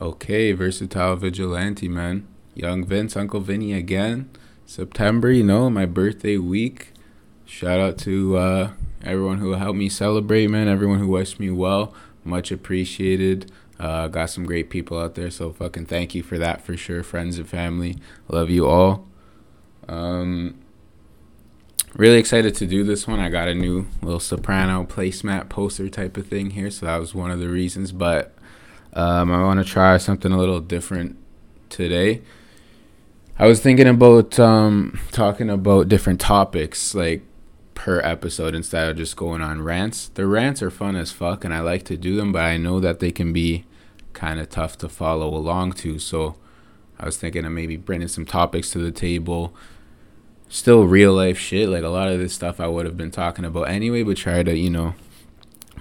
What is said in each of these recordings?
Okay, versatile vigilante, man. Young Vince, Uncle Vinny again. September, you know, my birthday week. Shout out to uh, everyone who helped me celebrate, man. Everyone who wished me well. Much appreciated. Uh, got some great people out there, so fucking thank you for that for sure, friends and family. Love you all. Um, really excited to do this one. I got a new little soprano placemat poster type of thing here, so that was one of the reasons. But um, I want to try something a little different today. I was thinking about um, talking about different topics like per episode instead of just going on rants. The rants are fun as fuck and I like to do them, but I know that they can be kind of tough to follow along to. So I was thinking of maybe bringing some topics to the table. Still real life shit. Like a lot of this stuff I would have been talking about anyway, but try to, you know,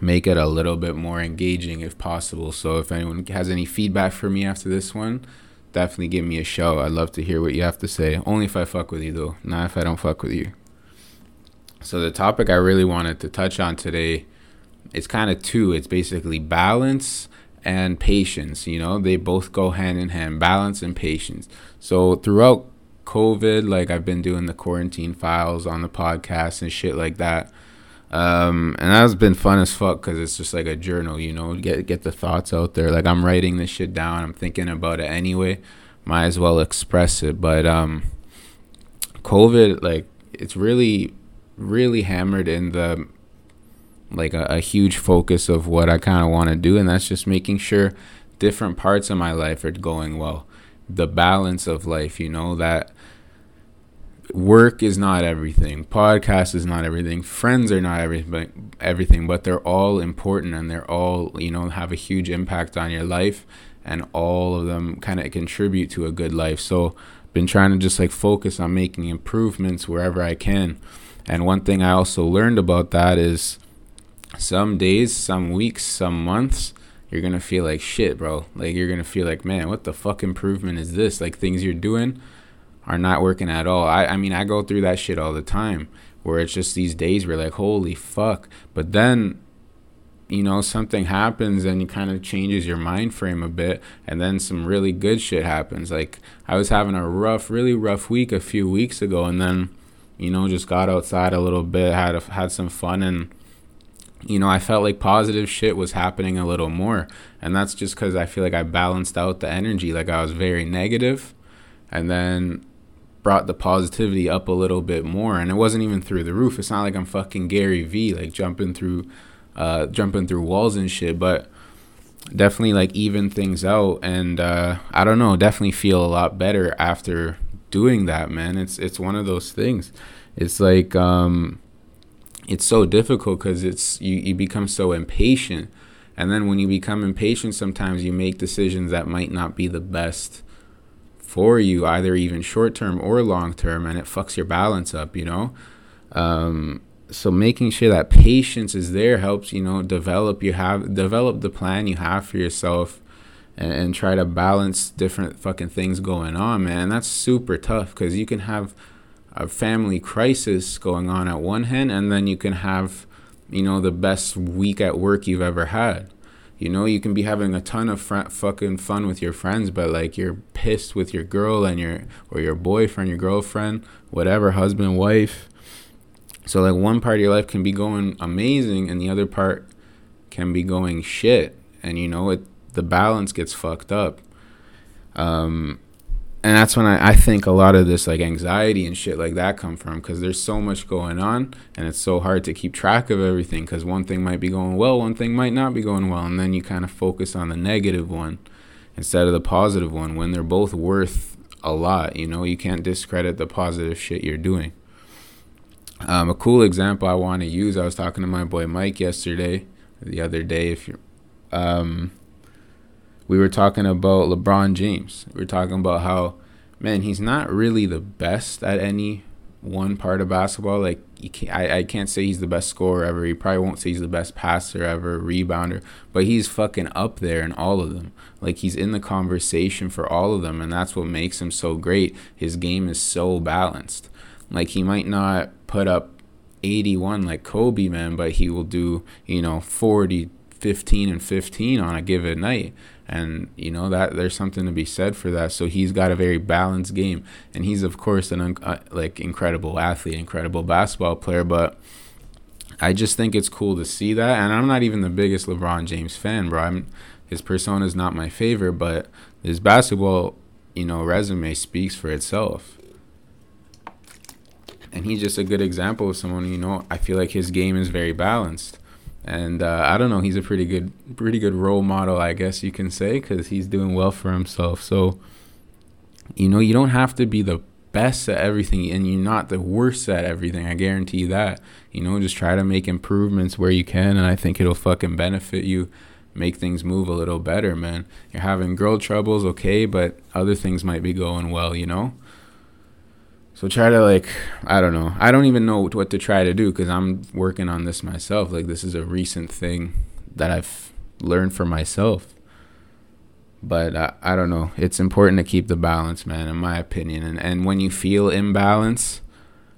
make it a little bit more engaging if possible. So if anyone has any feedback for me after this one, definitely give me a show. I'd love to hear what you have to say. Only if I fuck with you though, not if I don't fuck with you. So the topic I really wanted to touch on today it's kind of two. It's basically balance and patience, you know? They both go hand in hand, balance and patience. So throughout COVID, like I've been doing the quarantine files on the podcast and shit like that um, and that's been fun as fuck because it's just like a journal, you know, get get the thoughts out there. Like I'm writing this shit down. I'm thinking about it anyway. Might as well express it. But um, COVID, like, it's really, really hammered in the like a, a huge focus of what I kind of want to do, and that's just making sure different parts of my life are going well. The balance of life, you know, that work is not everything podcast is not everything friends are not everything everything but they're all important and they're all you know have a huge impact on your life and all of them kind of contribute to a good life. So been trying to just like focus on making improvements wherever i can. And one thing i also learned about that is some days some weeks some months you're gonna feel like shit bro. Like you're gonna feel like man what the fuck improvement is this? Like things you're doing are not working at all. I, I mean, I go through that shit all the time where it's just these days where like, holy fuck. But then, you know, something happens and it kind of changes your mind frame a bit. And then some really good shit happens. Like, I was having a rough, really rough week a few weeks ago. And then, you know, just got outside a little bit, had, a, had some fun. And, you know, I felt like positive shit was happening a little more. And that's just because I feel like I balanced out the energy. Like, I was very negative, And then brought the positivity up a little bit more and it wasn't even through the roof. It's not like i'm fucking gary vee like jumping through uh jumping through walls and shit but definitely like even things out and uh i don't know definitely feel a lot better after doing that man. It's it's one of those things. It's like um it's so difficult because it's you, you become so impatient and then when you become impatient sometimes you make decisions that might not be the best for you, either even short term or long term, and it fucks your balance up, you know? Um, so making sure that patience is there helps, you know, develop you have develop the plan you have for yourself and, and try to balance different fucking things going on, man. That's super tough because you can have a family crisis going on at one hand and then you can have, you know, the best week at work you've ever had you know, you can be having a ton of fr- fucking fun with your friends, but like you're pissed with your girl and your or your boyfriend, your girlfriend, whatever, husband, wife. So like one part of your life can be going amazing and the other part can be going shit. And you know, it the balance gets fucked up. Um and that's when I, I think a lot of this like anxiety and shit like that come from because there's so much going on and it's so hard to keep track of everything because one thing might be going well one thing might not be going well and then you kind of focus on the negative one instead of the positive one when they're both worth a lot you know? You can't discredit the positive shit you're doing. Um, a cool example i want to use i was talking to my boy mike yesterday the other day if you're um, we were talking about LeBron James. We were talking about how, man, he's not really the best at any one part of basketball. Like, can't, I, I can't say he's the best scorer ever. He probably won't say he's the best passer ever, rebounder, but he's fucking up there in all of them. Like, he's in the conversation for all of them, and that's what makes him so great. His game is so balanced. Like, he might not put up 81 like Kobe, man, but he will do, you know, 40, 15 and 15 on a given night. And you know that there's something to be said for that. So he's got a very balanced game. And he's of course an uh, like incredible athlete incredible basketball player. But I just think it's cool to see that. And I'm not even the biggest LeBron James fan bro. I'm his persona is not my favorite but his basketball you know resume speaks for itself. And he's just a good example of someone you know I feel like his game is very balanced and uh, I don't know, he's a pretty good, pretty good role model, I guess you can say, because he's doing well for himself. So, you know, you don't have to be the best at everything, and you're not the worst at everything. I guarantee that. You know, just try to make improvements where you can, and I think it'll fucking benefit you, make things move a little better, man. You're having girl troubles, okay, but other things might be going well, you know. So try to like I don't know. I don't even know what to try to do because I'm working on this myself. Like this is a recent thing that I've learned for myself. But I, I don't know. It's important to keep the balance, man, in my opinion. And and when you feel imbalance,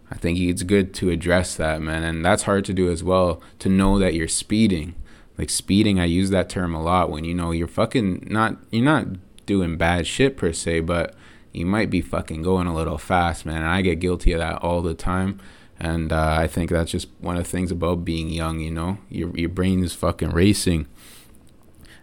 I think it's good to address that, man. And that's hard to do as well. To know that you're speeding, like speeding. I use that term a lot when you know you're fucking not. You're not doing bad shit per se, but you might be fucking going a little fast, man. And I get guilty of that all the time. And uh, I think that's just one of the things about being young, you know? Your, your brain is fucking racing.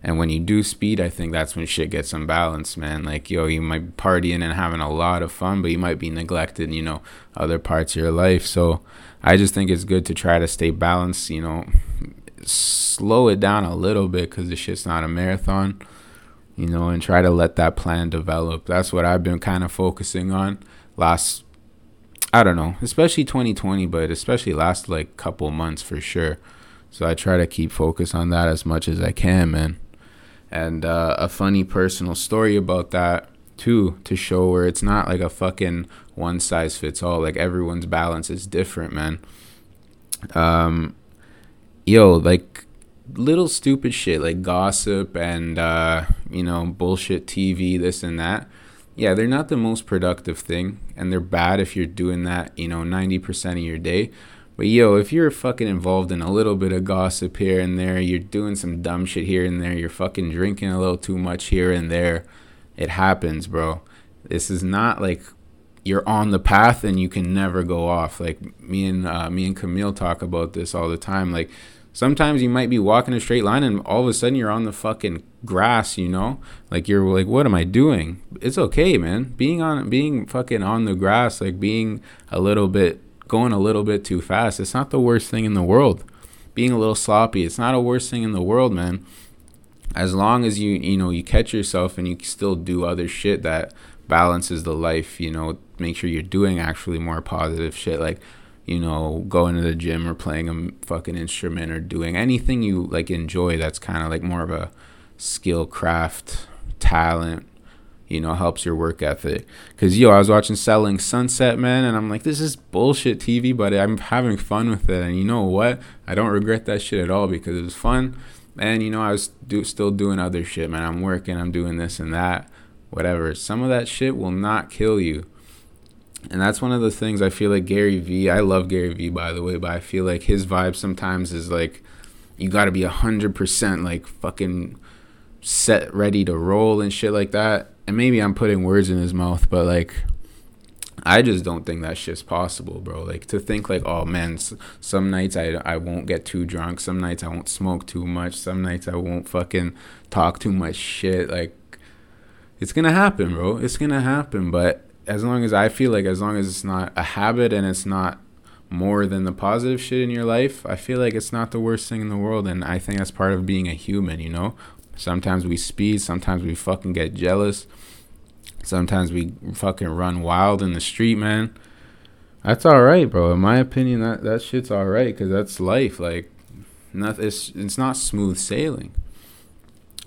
And when you do speed, I think that's when shit gets unbalanced, man. Like, yo, you might be partying and having a lot of fun, but you might be neglecting, you know, other parts of your life. So I just think it's good to try to stay balanced, you know, slow it down a little bit because the shit's not a marathon you know, and try to let that plan develop. That's what I've been kind of focusing on last I don't know, especially 2020, but especially last like couple months for sure. So I try to keep focus on that as much as I can, man. And uh, a funny personal story about that too to show where it's not like a fucking one size fits all. Like everyone's balance is different, man. Um, yo, like little stupid shit like gossip and uh, you know bullshit TV, this and that. Yeah, they're not the most productive thing, and they're bad if you're doing that. You know, ninety percent of your day. But yo, if you're fucking involved in a little bit of gossip here and there, you're doing some dumb shit here and there, you're fucking drinking a little too much here and there, it happens, bro. This is not like you're on the path and you can never go off. Like me and uh, me and Camille talk about this all the time. Like Sometimes you might be walking a straight line and all of a sudden you're on the fucking grass, you know? Like you're like, what am I doing? It's okay, man. Being on being fucking on the grass, like being a little bit going a little bit too fast, it's not the worst thing in the world. Being a little sloppy, it's not a worst thing in the world, man. As long as you, you know, you catch yourself and you still do other shit that balances the life, you know, make sure you're doing actually more positive shit like you know, going to the gym or playing a fucking instrument or doing anything you like enjoy that's kind of like more of a skill, craft, talent, you know, helps your work ethic. Cause yo, I was watching Selling Sunset, man, and I'm like, this is bullshit TV, but I'm having fun with it. And you know what? I don't regret that shit at all because it was fun. And you know, I was do, still doing other shit, man. I'm working, I'm doing this and that, whatever. Some of that shit will not kill you and that's one of the things I feel like Gary Vee, I love Gary Vee by the way, but I feel like his vibe sometimes is like you got to be 100% like fucking set ready to roll and shit like that. And maybe I'm putting words in his mouth, but like I just don't think that shit's possible, bro. Like to think like, oh man, some nights I I won't get too drunk, some nights I won't smoke too much, some nights I won't fucking talk too much shit. Like it's gonna happen, bro. It's gonna happen, but as long as I feel like as long as it's not a habit and it's not more than the positive shit in your life, I feel like it's not the worst thing in the world. And I think that's part of being a human, you know? Sometimes we speed, sometimes we fucking get jealous, sometimes we fucking run wild in the street, man. That's all right, bro. In my opinion, that, that shit's all right because that's life. Like, not, it's, it's not smooth sailing.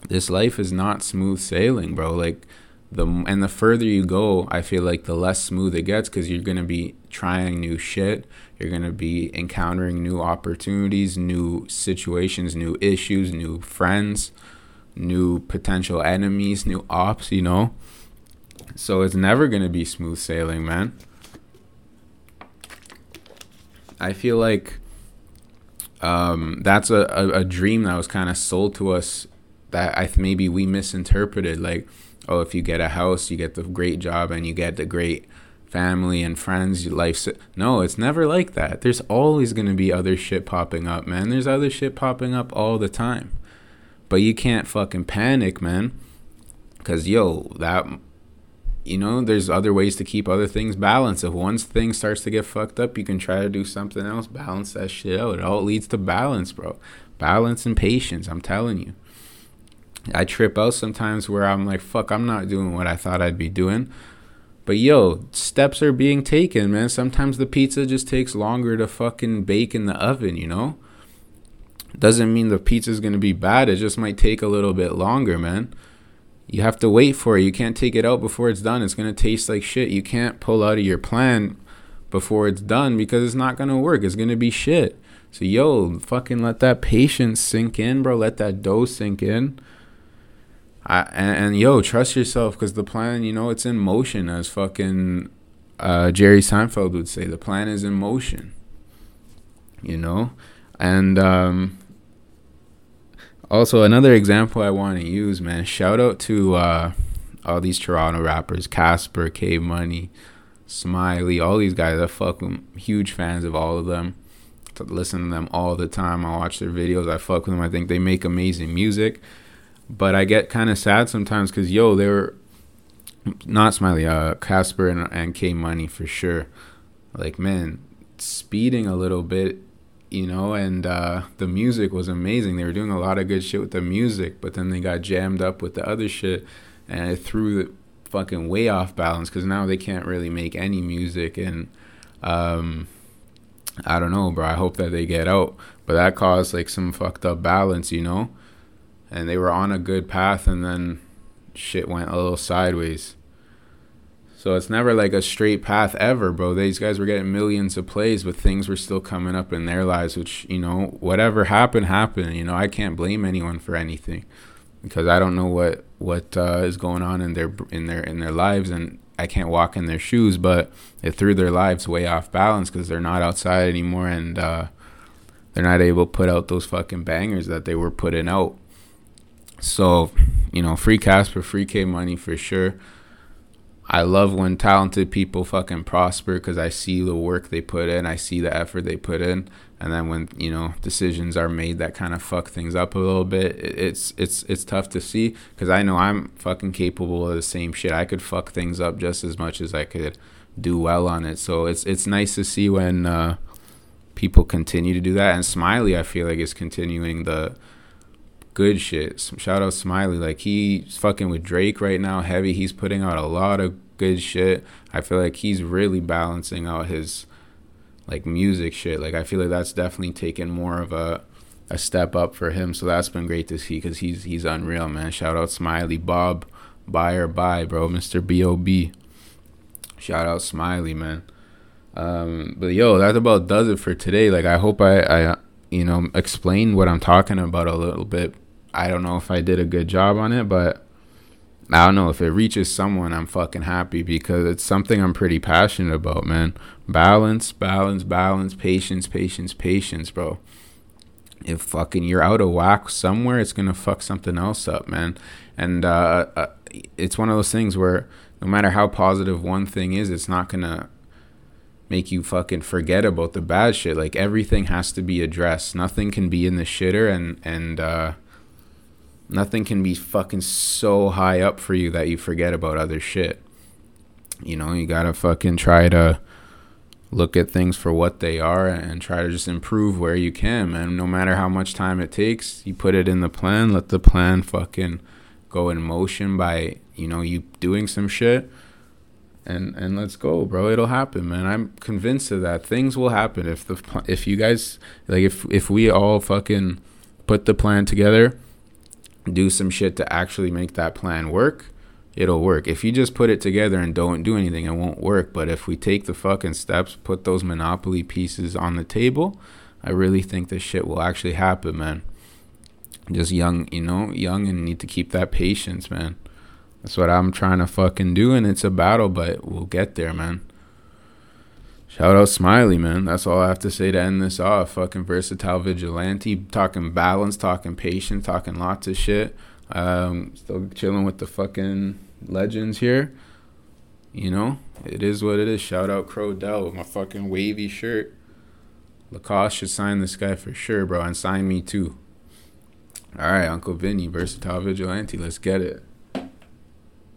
This life is not smooth sailing, bro. Like, the and the further you go, I feel like the less smooth it gets because you're gonna be trying new shit. You're gonna be encountering new opportunities, new situations, new issues, new friends, new potential enemies, new ops. You know, so it's never gonna be smooth sailing, man. I feel like um, that's a, a, a dream that was kind of sold to us that I maybe we misinterpreted. Like, oh, if you get a house, you get the great job and you get the great family and friends, life. No, it's never like that. There's always going to be other shit popping up, man. There's other shit popping up all the time. But you can't fucking panic, man. Cause yo, that you know, there's other ways to keep other things balanced. If one thing starts to get fucked up, you can try to do something else, balance that shit out. It all leads to balance, bro. Balance and patience, I'm telling you. I trip out sometimes where I'm like, fuck, I'm not doing what I thought I'd be doing. But yo, steps are being taken, man. Sometimes the pizza just takes longer to fucking bake in the oven, you know? Doesn't mean the pizza's gonna be bad. It just might take a little bit longer, man. You have to wait for it. You can't take it out before it's done. It's to taste like shit. You can't pull out of your plan before it's done because it's not to work. It's to be shit. So, yo, fucking let that patience sink in, bro. Let that dough sink in. And, and yo, trust yourself because the plan, you know, it's in motion, as fucking uh, Jerry Seinfeld would say. The plan is in motion, you know? And, um, also, another example I want to use, man. Shout out to uh, all these Toronto rappers: Casper, K Money, Smiley, all these guys. I fuck them. Huge fans of all of them. To listen to them all the time. I watch their videos. I fuck with them. I think they make amazing music. But I get kind of sad sometimes because yo, they were not Smiley, uh, Casper and, and K Money for sure. Like man, speeding a little bit you know, and uh, the music was amazing. They were doing a lot of good shit with the music, but then they got jammed up with the other shit, and it threw the fucking way off balance because now they can't really make any music. And um, I don't know, bro. I hope that they get out, but that caused like some fucked up balance, you know. And they were on a good path, and then shit went a little sideways. So it's never like a straight path ever, bro. These guys were getting millions of plays, but things were still coming up in their lives, which, you know, whatever happened, happened. You know, I can't blame anyone for anything because I don't know what what uh, is going on in their in their in their lives, and I can't walk in their shoes. But it threw their lives way off balance because they're not outside anymore, and uh, they're not able to put out those fucking bangers that they were putting out. So, you know, free Casper, free K money for sure. I love when talented people fucking prosper because I see the work they put in, I see the effort they put in, and then when you know decisions are made that kind of fuck things up a little bit, it's it's it's tough to see because I know I'm fucking capable of the same shit. I could fuck things up just as much as I could do well on it. So it's it's nice to see when uh, people continue to do that. And Smiley, I feel like is continuing the good shit. Shout out Smiley. Like he's fucking with Drake right now, heavy. He's putting out a lot of good shit. I feel like he's really balancing out his like music shit. Like I feel like that's definitely taken more of a a step up for him. So that's been great to see because he's he's unreal, man. Shout out Smiley Bob, buy or bye, bro, Mister B.O.B. Shout out Smiley, man. Um, but yo, that about does it for today. Like I hope I I you know explained what I'm talking about a little bit I don't know if I did a good job on it, but I don't know if it reaches someone, I'm fucking happy because it's something I'm pretty passionate about, man. Balance, balance, balance, patience, patience, patience, bro. If fucking you're out of whack somewhere, it's gonna fuck something else up, man. And uh, uh, it's one of those things where no matter how positive one thing is, it's not gonna make you fucking forget about the bad shit. Like everything has to be addressed. Nothing can be in the shitter and and uh, Nothing can be fucking so high up for you that you forget about other shit. You know, you gotta fucking try to look at things for what they are and try to just improve where you can, man. No matter how much time it takes, you put it in the plan, let the plan fucking go in motion by, you know, you doing some shit. And and let's go, bro. It'll happen, man. I'm convinced of that. Things will happen if the if you guys like if if we all fucking put the plan together do some shit to actually make that plan work, it'll work. If you just put it together and don't do anything, it won't work. But if we take the fucking steps, put those monopoly pieces on the table, I really think this shit will actually happen, man. Just young, you know, young and need to keep that patience, man. That's what I'm trying to fucking do, and it's a battle, but we'll get there, man. Shout out Smiley, man. That's all I have to say to end this off. Fucking versatile vigilante, talking balance, talking patience, talking lots of shit. Um, still chilling with the fucking legends here. You know, it is what it is. Shout out Crodell with my fucking wavy shirt. Lacoste should sign this guy for sure, bro, and sign me too. All right, Uncle Vinny, versatile vigilante. Let's get it.